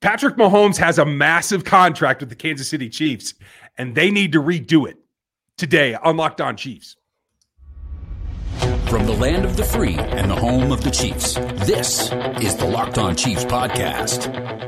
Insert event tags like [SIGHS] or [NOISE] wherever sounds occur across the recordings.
Patrick Mahomes has a massive contract with the Kansas City Chiefs, and they need to redo it today on Locked On Chiefs. From the land of the free and the home of the Chiefs, this is the Locked On Chiefs podcast.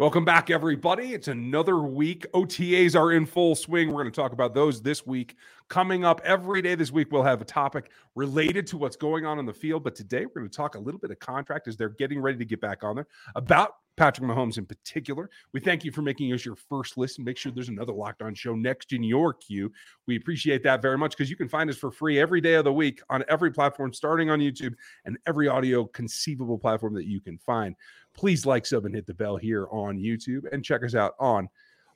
Welcome back, everybody. It's another week. OTAs are in full swing. We're going to talk about those this week. Coming up every day this week, we'll have a topic related to what's going on in the field. But today, we're going to talk a little bit of contract as they're getting ready to get back on there about Patrick Mahomes in particular. We thank you for making us your first listen. Make sure there's another Locked On show next in your queue. We appreciate that very much because you can find us for free every day of the week on every platform, starting on YouTube and every audio conceivable platform that you can find please like, sub, and hit the bell here on YouTube and check us out on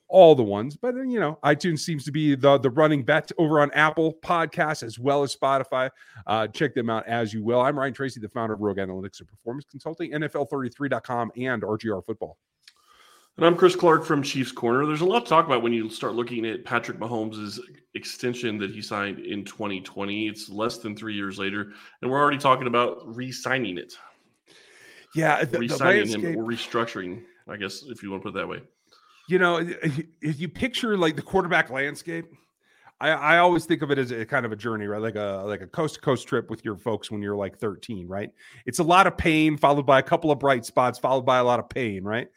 all the ones. But you know, iTunes seems to be the the running bet over on Apple Podcasts as well as Spotify. Uh, check them out as you will. I'm Ryan Tracy, the founder of Rogue Analytics and Performance Consulting, NFL33.com, and RGR Football. And I'm Chris Clark from Chiefs Corner. There's a lot to talk about when you start looking at Patrick Mahomes' extension that he signed in 2020. It's less than three years later, and we're already talking about re-signing it. Yeah, the, re-signing the him or restructuring, I guess, if you want to put it that way. You know, if you picture like the quarterback landscape, I, I always think of it as a kind of a journey, right? Like a like a coast to coast trip with your folks when you're like 13, right? It's a lot of pain, followed by a couple of bright spots, followed by a lot of pain, right?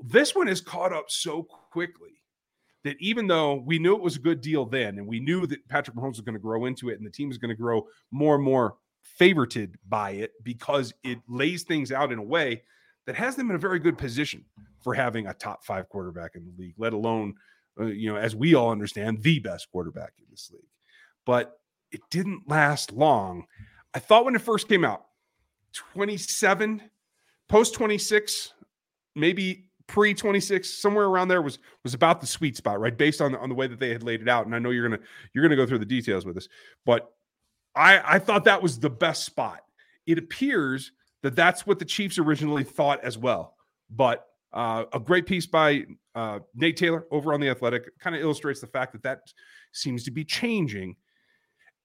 This one is caught up so quickly that even though we knew it was a good deal then, and we knew that Patrick Mahomes was going to grow into it, and the team is going to grow more and more favorited by it because it lays things out in a way that has them in a very good position for having a top five quarterback in the league, let alone, uh, you know, as we all understand, the best quarterback in this league. But it didn't last long. I thought when it first came out, 27, post 26, maybe pre 26 somewhere around there was was about the sweet spot right based on the, on the way that they had laid it out and i know you're gonna you're gonna go through the details with us but I, I thought that was the best spot. It appears that that's what the Chiefs originally thought as well. But uh, a great piece by uh, Nate Taylor over on the Athletic kind of illustrates the fact that that seems to be changing.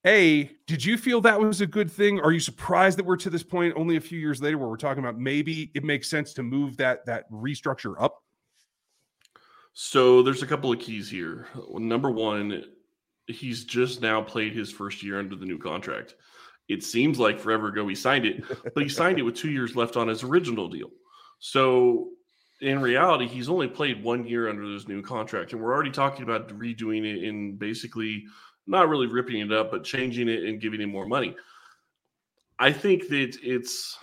A, did you feel that was a good thing? Are you surprised that we're to this point only a few years later where we're talking about maybe it makes sense to move that that restructure up? So there's a couple of keys here. Number one, he's just now played his first year under the new contract. It seems like forever ago he signed it, but he signed it with two years left on his original deal. So in reality, he's only played one year under this new contract, and we're already talking about redoing it and basically not really ripping it up, but changing it and giving him more money. I think that it's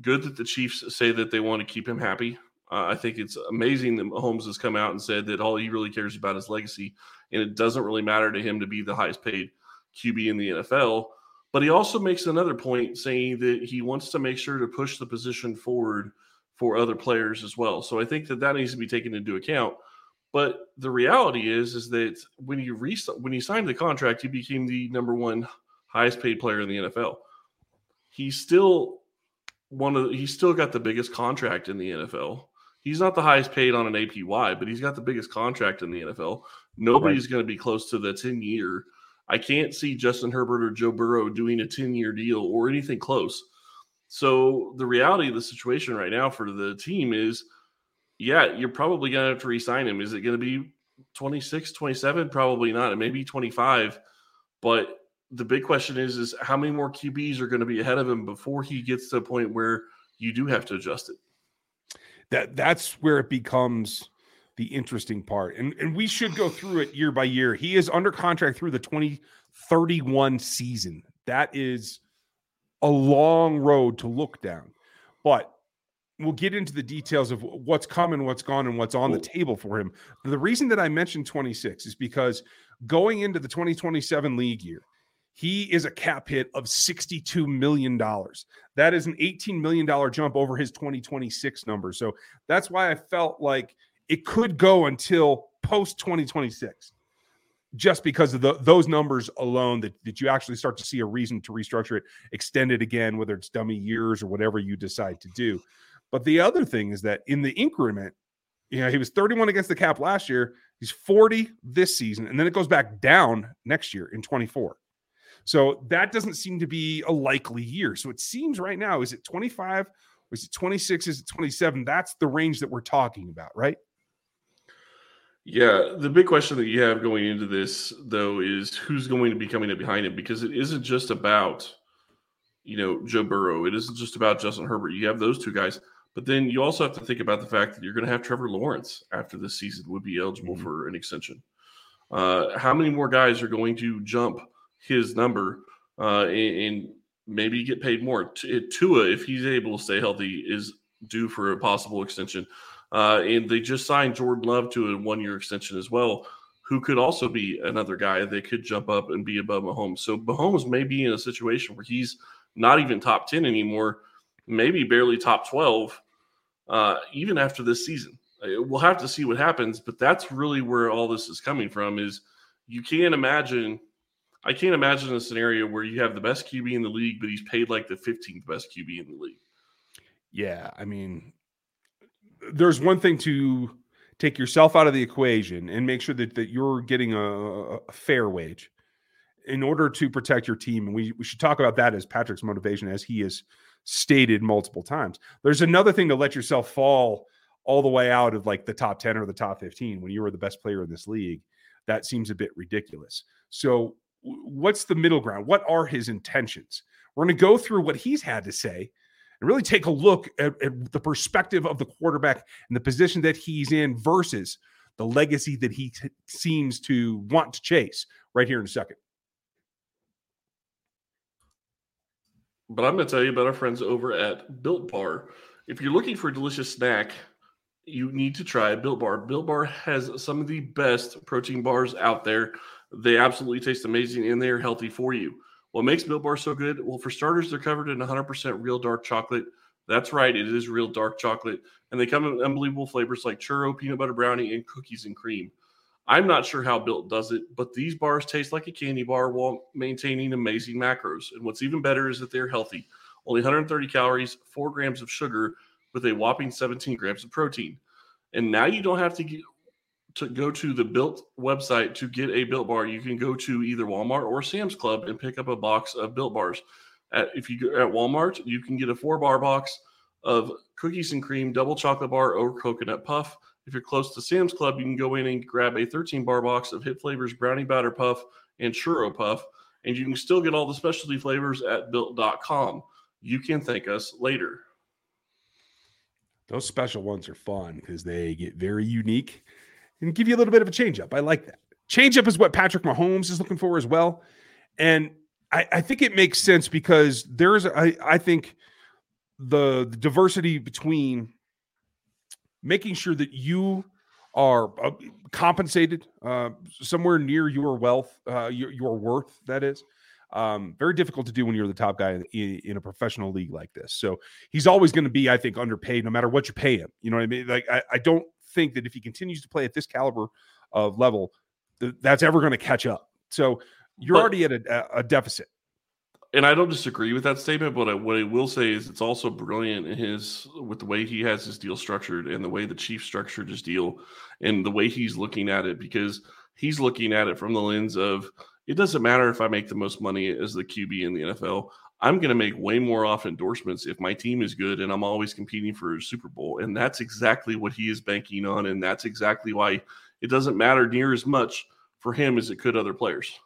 good that the Chiefs say that they want to keep him happy. Uh, I think it's amazing that Mahomes has come out and said that all he really cares about is legacy and it doesn't really matter to him to be the highest paid QB in the NFL. But he also makes another point saying that he wants to make sure to push the position forward for other players as well. So I think that that needs to be taken into account. But the reality is, is that when you re- when he signed the contract, he became the number one highest paid player in the NFL. He's still one of the, he's still got the biggest contract in the NFL. He's not the highest paid on an APY, but he's got the biggest contract in the NFL. Nobody's right. going to be close to the 10 year. I can't see Justin Herbert or Joe Burrow doing a 10 year deal or anything close. So the reality of the situation right now for the team is yeah, you're probably going to have to resign him. Is it going to be 26, 27? Probably not. It may be 25. But the big question is, is how many more QBs are going to be ahead of him before he gets to a point where you do have to adjust it? That that's where it becomes the interesting part. And, and we should go through it year by year. He is under contract through the 2031 season. That is a long road to look down. But we'll get into the details of what's coming, what's gone, and what's on the table for him. The reason that I mentioned 26 is because going into the 2027 league year, he is a cap hit of $62 million. That is an $18 million jump over his 2026 number. So that's why I felt like – it could go until post 2026 just because of the, those numbers alone that, that you actually start to see a reason to restructure it extend it again whether it's dummy years or whatever you decide to do but the other thing is that in the increment you know he was 31 against the cap last year he's 40 this season and then it goes back down next year in 24 so that doesn't seem to be a likely year so it seems right now is it 25 Is it 26? Is it 27? That's the range that we're talking about, right? Yeah, the big question that you have going into this though is who's going to be coming up behind him because it isn't just about you know Joe Burrow. It isn't just about Justin Herbert. You have those two guys, but then you also have to think about the fact that you're going to have Trevor Lawrence after this season would be eligible mm-hmm. for an extension. Uh, how many more guys are going to jump his number uh, and, maybe get paid more? Tua, if he's able to stay healthy, is due for a possible extension. Uh, and they just signed Jordan Love to a one year extension as well, who could also be another guy that could jump up and be above Mahomes. So Mahomes may be in a situation where he's not even top 10 anymore, maybe barely top 12, uh, even after this season. Uh, we'll have to see what happens, but that's really where all this is coming from is you can't imagine I can't imagine a scenario where you have the best QB in the league, but he's paid like the 15th best QB in the league. Yeah, I mean, there's one thing to take yourself out of the equation and make sure that, that you're getting a, a fair wage in order to protect your team. And we, we should talk about that as Patrick's motivation, as he has stated multiple times. There's another thing to let yourself fall all the way out of like the top 10 or the top 15 when you were the best player in this league. That seems a bit ridiculous. So, what's the middle ground? What are his intentions? We're going to go through what he's had to say and really take a look at, at the perspective of the quarterback and the position that he's in versus the legacy that he t- seems to want to chase right here in a second. But I'm going to tell you about our friends over at Built Bar. If you're looking for a delicious snack, you need to try Built Bar. Built Bar has some of the best protein bars out there. They absolutely taste amazing and they are healthy for you. What makes Built Bar so good? Well, for starters, they're covered in 100% real dark chocolate. That's right, it is real dark chocolate. And they come in unbelievable flavors like churro, peanut butter brownie, and cookies and cream. I'm not sure how Built does it, but these bars taste like a candy bar while maintaining amazing macros. And what's even better is that they're healthy. Only 130 calories, 4 grams of sugar, with a whopping 17 grams of protein. And now you don't have to get, to go to the Built website to get a Built bar, you can go to either Walmart or Sam's Club and pick up a box of Built bars. At, if you go at Walmart, you can get a four bar box of cookies and cream, double chocolate bar, or coconut puff. If you're close to Sam's Club, you can go in and grab a 13 bar box of Hit Flavors Brownie Batter Puff and Churro Puff. And you can still get all the specialty flavors at built.com. You can thank us later. Those special ones are fun because they get very unique and give you a little bit of a change up. I like that. Change up is what Patrick Mahomes is looking for as well. And I, I think it makes sense because there's, I, I think, the, the diversity between making sure that you are uh, compensated uh, somewhere near your wealth, uh, your, your worth, that is. Um, very difficult to do when you're the top guy in, in a professional league like this. So he's always going to be, I think, underpaid no matter what you pay him. You know what I mean? Like, I, I don't think that if he continues to play at this caliber of level, th- that's ever going to catch up. So you're but, already at a, a, deficit. And I don't disagree with that statement, but I, what I will say is it's also brilliant in his with the way he has his deal structured and the way the chief structured his deal and the way he's looking at it because he's looking at it from the lens of it doesn't matter if I make the most money as the QB in the NFL. I'm going to make way more off endorsements if my team is good and I'm always competing for a Super Bowl. And that's exactly what he is banking on. And that's exactly why it doesn't matter near as much for him as it could other players.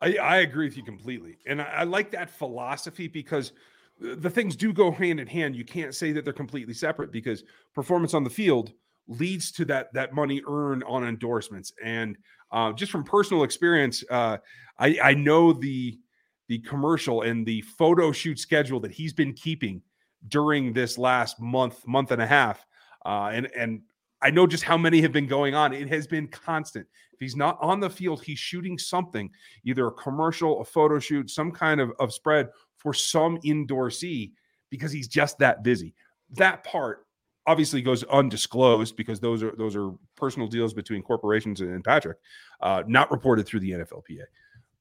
I, I agree with you completely. And I, I like that philosophy because the things do go hand in hand. You can't say that they're completely separate because performance on the field leads to that that money earned on endorsements. And uh, just from personal experience, uh, I, I know the the commercial and the photo shoot schedule that he's been keeping during this last month, month and a half. Uh, and and I know just how many have been going on. It has been constant. If he's not on the field, he's shooting something, either a commercial, a photo shoot, some kind of, of spread for some indoor endorsee because he's just that busy. That part obviously goes undisclosed because those are those are personal deals between corporations and Patrick, uh, not reported through the NFLPA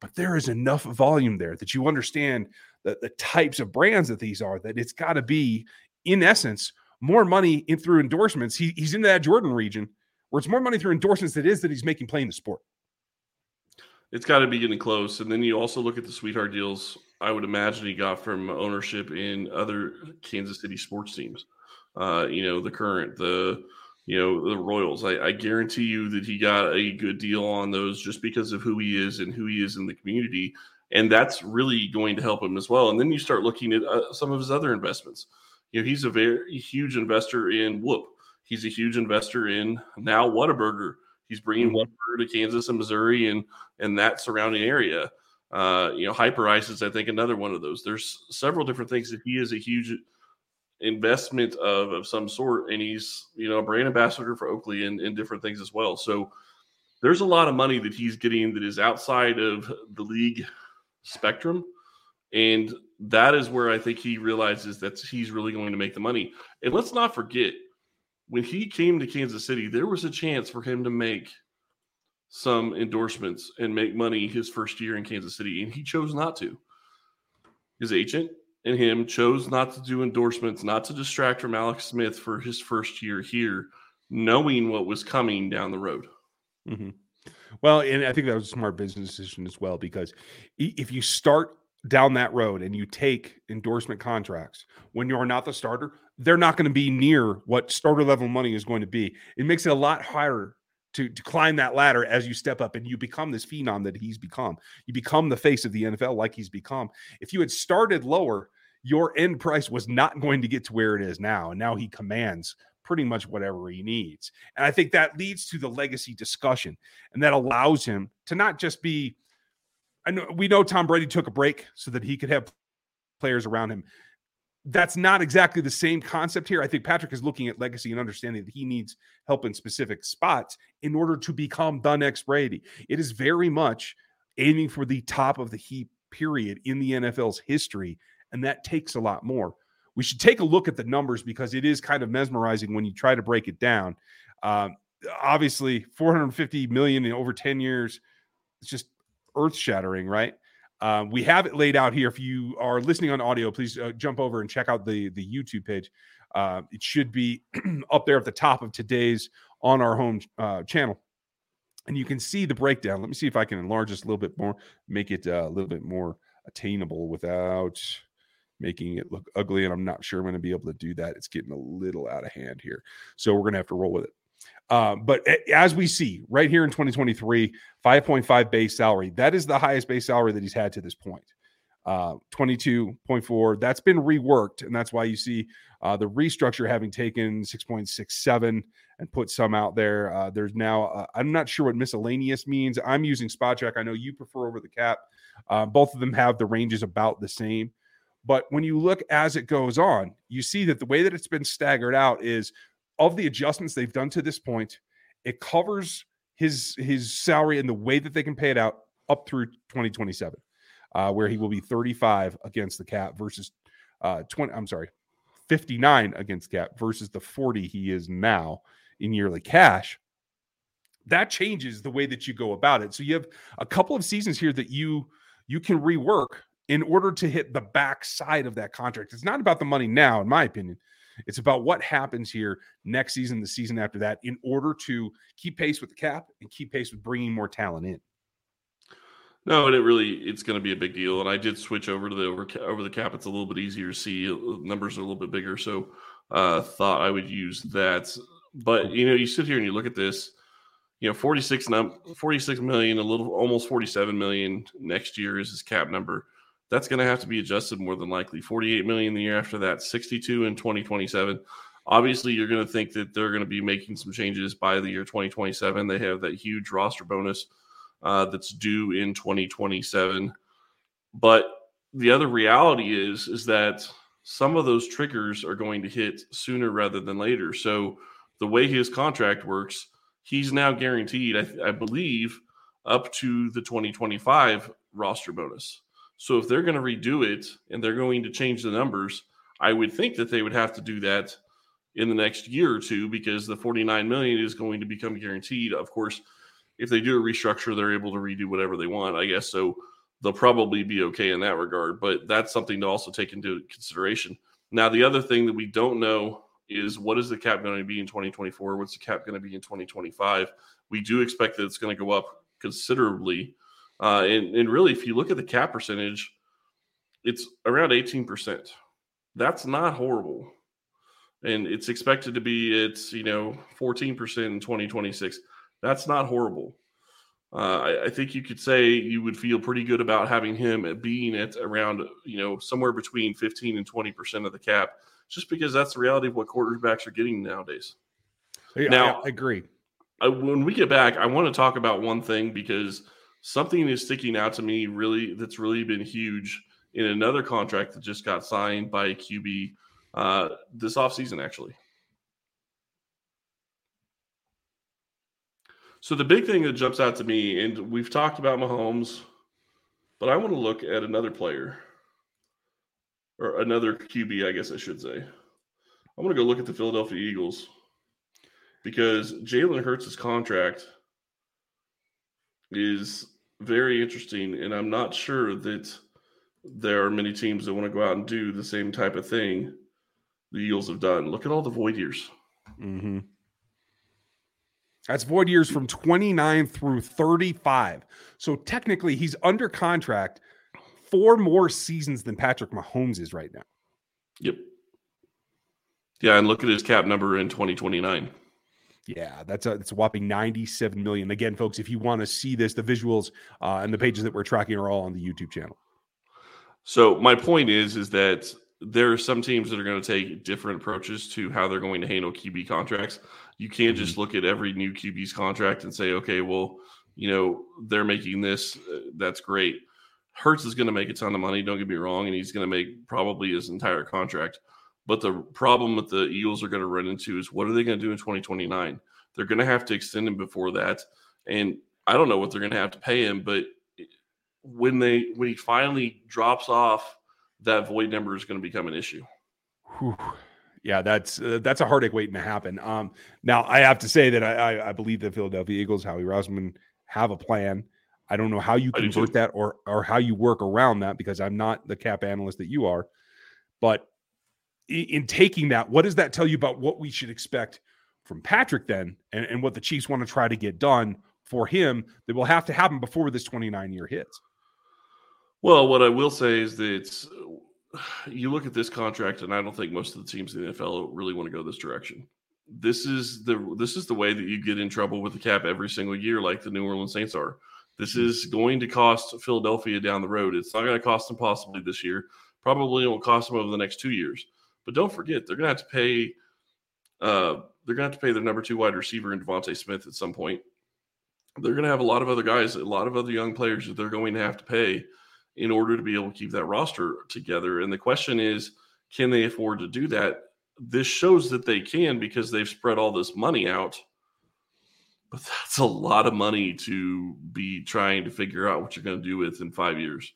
but there is enough volume there that you understand the, the types of brands that these are that it's got to be in essence more money in through endorsements he, he's in that jordan region where it's more money through endorsements than it is that he's making playing the sport It's got to be getting close. And then you also look at the sweetheart deals. I would imagine he got from ownership in other Kansas City sports teams. Uh, you know, the current, the you know, the Royals. I, I, guarantee you that he got a good deal on those just because of who he is and who he is in the community. And that's really going to help him as well. And then you start looking at uh, some of his other investments. You know, he's a very huge investor in Whoop. He's a huge investor in now Whataburger. He's bringing mm-hmm. Whataburger to Kansas and Missouri and and that surrounding area. Uh, you know, Hyperice is, I think, another one of those. There's several different things that he is a huge investment of of some sort, and he's you know a brand ambassador for Oakley and, and different things as well. So there's a lot of money that he's getting that is outside of the league spectrum, and that is where I think he realizes that he's really going to make the money. And let's not forget, when he came to Kansas City, there was a chance for him to make some endorsements and make money his first year in Kansas City, and he chose not to. His agent and him chose not to do endorsements, not to distract from Alex Smith for his first year here, knowing what was coming down the road. Mm-hmm. Well, and I think that was a smart business decision as well because if you start down that road and you take endorsement contracts when you are not the starter, they're not going to be near what starter level money is going to be. It makes it a lot harder to, to climb that ladder as you step up and you become this phenom that he's become. You become the face of the NFL like he's become. If you had started lower, your end price was not going to get to where it is now. And now he commands pretty much whatever he needs. And I think that leads to the legacy discussion and that allows him to not just be. I know we know Tom Brady took a break so that he could have players around him that's not exactly the same concept here. I think Patrick is looking at legacy and understanding that he needs help in specific spots in order to become the next Brady. It is very much aiming for the top of the heap, period, in the NFL's history. And that takes a lot more. We should take a look at the numbers because it is kind of mesmerizing when you try to break it down. Um, obviously, 450 million in over 10 years. It's just earth shattering, right? Um, we have it laid out here. If you are listening on audio, please uh, jump over and check out the the YouTube page. Uh, it should be [CLEARS THROAT] up there at the top of today's on our home uh, channel, and you can see the breakdown. Let me see if I can enlarge this a little bit more, make it uh, a little bit more attainable without making it look ugly. And I'm not sure I'm going to be able to do that. It's getting a little out of hand here, so we're going to have to roll with it. Uh, but as we see right here in 2023, 5.5 base salary. That is the highest base salary that he's had to this point. Uh, 22.4. That's been reworked, and that's why you see uh, the restructure having taken 6.67 and put some out there. Uh, there's now, uh, I'm not sure what miscellaneous means. I'm using spot Spotrac. I know you prefer over the cap. Uh, both of them have the ranges about the same. But when you look as it goes on, you see that the way that it's been staggered out is of the adjustments they've done to this point, it covers his his salary and the way that they can pay it out up through 2027, uh, where he will be 35 against the cap versus uh, 20. I'm sorry, 59 against cap versus the 40 he is now in yearly cash. That changes the way that you go about it. So you have a couple of seasons here that you you can rework in order to hit the back side of that contract. It's not about the money now, in my opinion. It's about what happens here next season, the season after that, in order to keep pace with the cap and keep pace with bringing more talent in. No, and it really it's going to be a big deal. And I did switch over to the over, over the cap. It's a little bit easier to see. Uh, numbers are a little bit bigger, so uh, thought I would use that. But you know, you sit here and you look at this. You know, 46, num- 46 million, a little almost 47 million next year is his cap number that's going to have to be adjusted more than likely. 48 million the year after that, 62 in 2027. Obviously, you're going to think that they're going to be making some changes by the year 2027. They have that huge roster bonus uh, that's due in 2027. But the other reality is is that some of those triggers are going to hit sooner rather than later. So the way his contract works, he's now guaranteed, I, I believe, up to the 2025 roster bonus. So if they're going to redo it and they're going to change the numbers, I would think that they would have to do that in the next year or two because the 49 million is going to become guaranteed. Of course, if they do a restructure, they're able to redo whatever they want, I guess. So they'll probably be okay in that regard, but that's something to also take into consideration. Now, the other thing that we don't know is what is the cap going to be in 2024? What's the cap going to be in 2025? We do expect that it's going to go up considerably Uh, and, and really, if you look at the cap percentage, it's around 18%. That's not horrible. And it's expected to be it's you know 14% in 2026. That's not horrible. Uh, I, I, think you could say you would feel pretty good about having him being at around you know somewhere between 15 and 20 percent of the cap, just because that's the reality of what quarterbacks are getting nowadays. Yeah, now, I, I agree. I, when we get back, I want to talk about one thing because something is sticking out to me really that's really been huge in another contract that just got signed by a QB uh, this offseason, actually. So the big thing that jumps out to me, and we've talked about Mahomes, but I want to look at another player or another QB, I guess I should say. I want to go look at the Philadelphia Eagles because Jalen Hurts' contract is very interesting, and I'm not sure that there are many teams that want to go out and do the same type of thing the Eagles have done. Look at all the void years. Mm-hmm. That's void years from 29 through 35. So technically, he's under contract four more seasons than Patrick Mahomes is right now. Yep. Yeah, and look at his cap number in 2029. Yeah, that's a it's a whopping 97 million. Again, folks, if you want to see this, the visuals uh, and the pages that we're tracking are all on the YouTube channel. So my point is, is that there are some teams that are going to take different approaches to how they're going to handle QB contracts. You can't mm-hmm. just look at every new QB's contract and say, okay, well, you know, they're making this. Uh, that's great. Hurts is going to make a ton of money. Don't get me wrong, and he's going to make probably his entire contract. But the problem that the Eagles are going to run into is what are they going to do in 2029? They're going to have to extend him before that, and I don't know what they're going to have to pay him. But when they when he finally drops off, that void number is going to become an issue. Whew. Yeah, that's uh, that's a heartache waiting to happen. Um, now I have to say that I, I, I believe the Philadelphia Eagles, Howie Roseman, have a plan. I don't know how you convert that or or how you work around that because I'm not the cap analyst that you are. But in, in taking that, what does that tell you about what we should expect from Patrick then, and, and what the Chiefs want to try to get done for him that will have to happen before this 29 year hits? Well, what I will say is that it's, you look at this contract, and I don't think most of the teams in the NFL really want to go this direction. This is the this is the way that you get in trouble with the cap every single year, like the New Orleans Saints are. This hmm. is going to cost Philadelphia down the road. It's not going to cost them possibly this year. Probably it won't cost them over the next two years. But don't forget, they're going to have to pay. Uh, they're going to have to pay their number two wide receiver in DeVonta Smith at some point. They're going to have a lot of other guys, a lot of other young players that they're going to have to pay in order to be able to keep that roster together. And the question is, can they afford to do that? This shows that they can because they've spread all this money out. But [LAUGHS] that's a lot of money to be trying to figure out what you're going to do with in five years.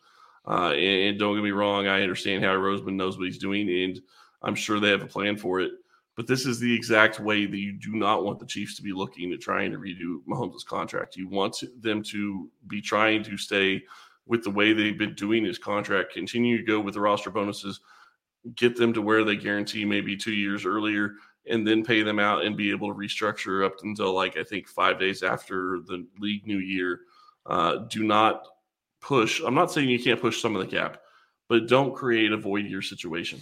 Uh, and, and, don't get me wrong, I understand how Roseman knows what he's doing, and I'm sure they have a plan for it. But this is the exact way that you do not want the Chiefs to be looking at trying to redo Mahomes' contract. You want them to be trying to stay with the way they've been doing his contract, continue to go with the roster bonuses, get them to where they guarantee maybe two years earlier, and then pay them out and be able to restructure up until like I think five days after the league new year. Uh, do not push. I'm not saying you can't push some of the cap, but don't create a void year situation.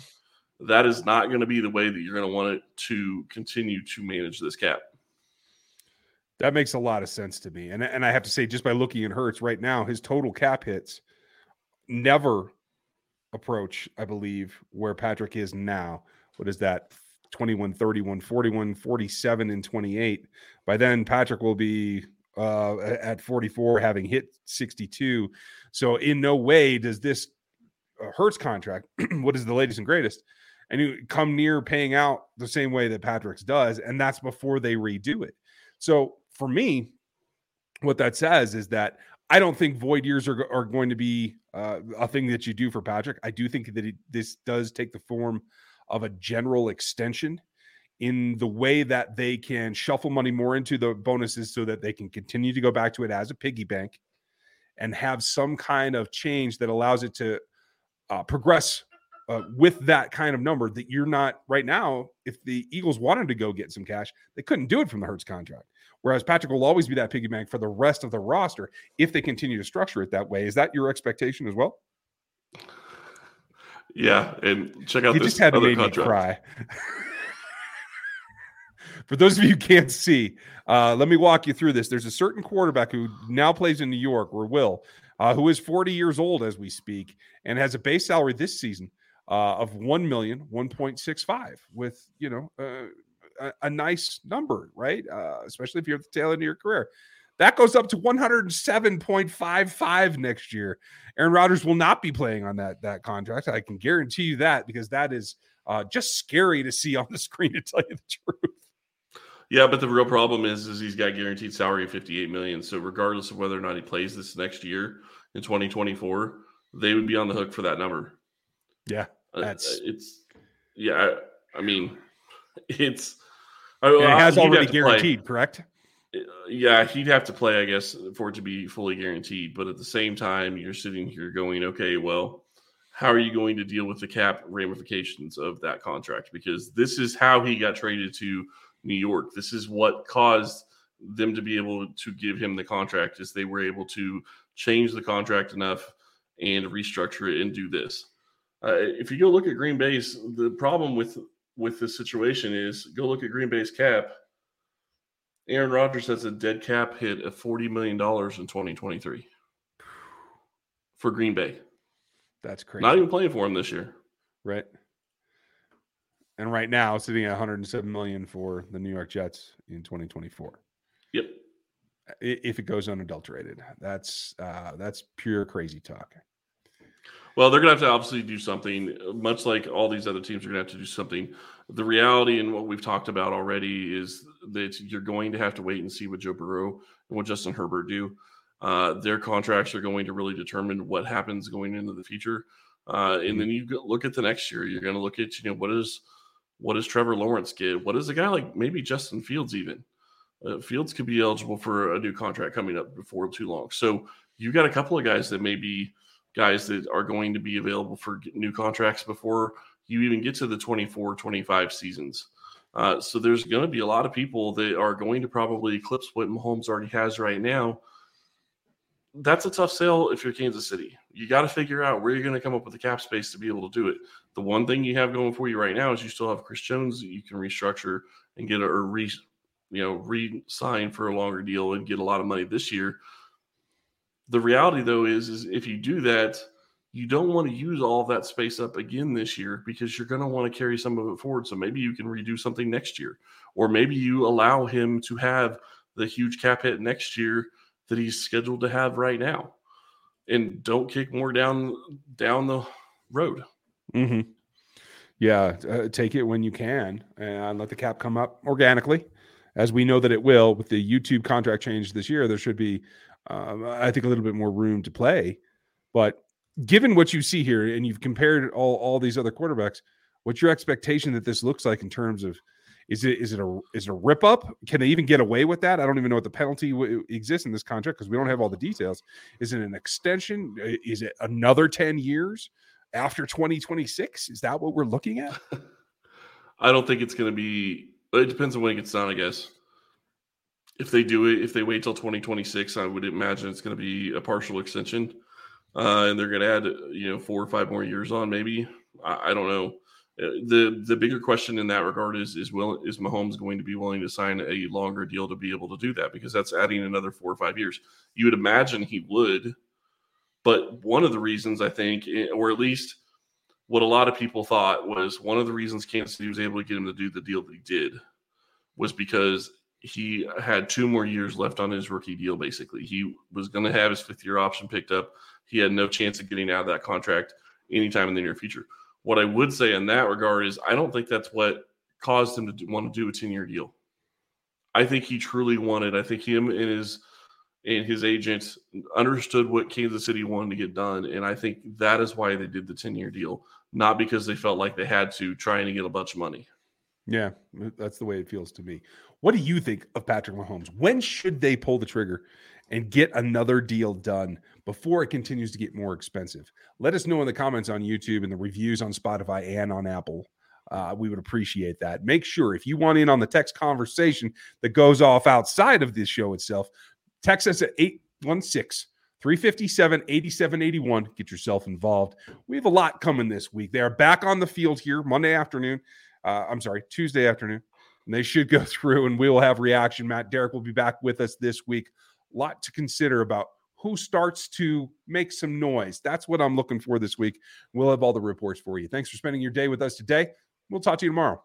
That is not going to be the way that you're going to want it to continue to manage this cap. That makes a lot of sense to me. And, and I have to say, just by looking at Hurts right now, his total cap hits never approach, I believe, where Patrick is now. What is that? 21, 31, 41, 47, and 28. By then, Patrick will be uh, at 44, having hit 62. So, in no way does this uh, Hurts contract, [CLEARS THROAT] what is the latest and greatest, and you come near paying out the same way that Patrick's does. And that's before they redo it. So, for me, what that says is that I don't think void years are, are going to be uh, a thing that you do for Patrick. I do think that it, this does take the form of a general extension in the way that they can shuffle money more into the bonuses so that they can continue to go back to it as a piggy bank and have some kind of change that allows it to uh, progress uh, with that kind of number that you're not right now. If the Eagles wanted to go get some cash, they couldn't do it from the Hurts contract. Whereas Patrick will always be that piggy bank for the rest of the roster if they continue to structure it that way. Is that your expectation as well? Yeah, and check out you this just had to other contract. cry. [LAUGHS] For those of you who can't see, uh, let me walk you through this. There's a certain quarterback who now plays in New York, or will, uh, who is 40 years old as we speak, and has a base salary this season uh, of 1 million, 1.65, with you know uh, a, a nice number, right? Uh, especially if you're at the tail end of your career. That goes up to 107.55 next year. Aaron Rodgers will not be playing on that that contract. I can guarantee you that because that is uh, just scary to see [LAUGHS] on the screen. To tell you the truth. Yeah, but the real problem is, is he's got guaranteed salary of 58 million. So regardless of whether or not he plays this next year in 2024, they would be on the hook for that number. Yeah, That's- it's yeah. I, I mean, [LAUGHS] it's I, it has already play. guaranteed, correct? Uh, Yeah, he'd have to play, I guess, for it to be fully guaranteed. But at the same time, you're sitting here going, okay, well, how are you going to deal with the cap ramifications of that contract? Because this is how he got traded to New York. This is what caused them to be able to give him the contract is they were able to change the contract enough and restructure it and do this. Uh, if you go look at Green Bay's, the problem with with this situation is go look at Green Bay's cap. Aaron Rodgers has a dead cap hit of $40 million in 2023 [SIGHS] for Green Bay. That's crazy. Not even playing for him this year. right. And right now, sitting at 107 million for the New York Jets in 2024. Yep. If it goes unadulterated, that's uh, that's pure crazy talk. Well, they're going to have to obviously do something, much like all these other teams are going to have to do something. The reality and what we've talked about already is that you're going to have to wait and see what Joe Burrow and what Justin Herbert do. Uh, their contracts are going to really determine what happens going into the future. Uh, and then you look at the next year. You're going to look at you know what is what does Trevor Lawrence get? What is a guy like maybe Justin Fields even? Uh, Fields could be eligible for a new contract coming up before too long. So you've got a couple of guys that may be guys that are going to be available for new contracts before you even get to the 24 25 seasons. Uh, so there's going to be a lot of people that are going to probably eclipse what Mahomes already has right now. That's a tough sell if you're Kansas City. You got to figure out where you're going to come up with the cap space to be able to do it. The one thing you have going for you right now is you still have Chris Jones that you can restructure and get a re, you know, re-sign for a longer deal and get a lot of money this year. The reality though is, is if you do that, you don't want to use all that space up again this year because you're going to want to carry some of it forward. So maybe you can redo something next year, or maybe you allow him to have the huge cap hit next year that he's scheduled to have right now, and don't kick more down down the road. Mm-hmm. Yeah, uh, take it when you can and let the cap come up organically, as we know that it will with the YouTube contract change this year. There should be, um, I think, a little bit more room to play. But given what you see here, and you've compared all all these other quarterbacks, what's your expectation that this looks like in terms of is it is it a is it a rip up? Can they even get away with that? I don't even know what the penalty w- exists in this contract because we don't have all the details. Is it an extension? Is it another ten years? after 2026 is that what we're looking at [LAUGHS] I don't think it's going to be. It depends on when it gets done, I guess. If they do it, if they wait till 2026, I would imagine it's going to be a partial extension, uh, and they're going to add, you know, four or five more years on. Maybe I, I don't know. Uh, the The bigger question in that regard is is will is Mahomes going to be willing to sign a longer deal to be able to do that? Because that's adding another four or five years. You would imagine he would, but one of the reasons I think, eh, or at least what a lot of people thought was one of the reasons Kansas City was able to get him to do the deal that he did was because he had two more years left on his rookie deal. Basically, he was going to have his fifth year option picked up. He had no chance of getting out of that contract anytime in the near future. What I would say in that regard is I don't think that's what caused him to want to do a 10 year deal. I think he truly wanted, I think him and his and his agent understood what Kansas City wanted to get done. And I think that is why they did the 10 year deal, not because they felt like they had to trying to get a bunch of money. Yeah that's the way it feels to me what do you think of patrick mahomes when should they pull the trigger and get another deal done before it continues to get more expensive. Let us know in the comments on YouTube and the reviews on Spotify and on Apple. Uh, we would appreciate that. Make sure if you want in on the text conversation that goes off outside of this show itself, text us at 816 357 8781. Get yourself involved. We have a lot coming this week. They are back on the field here Monday afternoon. Uh, I'm sorry, Tuesday afternoon. And they should go [LAUGHS] through and we will have reaction. Matt Derek will be back with us this week. A lot to consider about who starts to make some noise. That's what I'm looking for this week. We'll have all the reports for you. Thanks for spending your day with us today. We'll talk to you tomorrow.